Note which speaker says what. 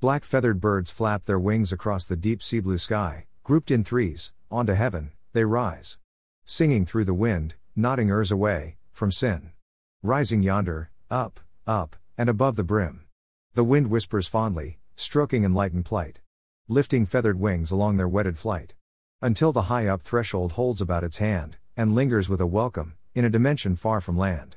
Speaker 1: Black feathered birds flap their wings across the deep sea blue sky, grouped in threes, onto heaven, they rise. Singing through the wind, nodding ears away, from sin. Rising yonder, up, up, and above the brim. The wind whispers fondly, stroking enlightened plight. Lifting feathered wings along their wedded flight. Until the high up threshold holds about its hand, and lingers with a welcome, in a dimension far from land.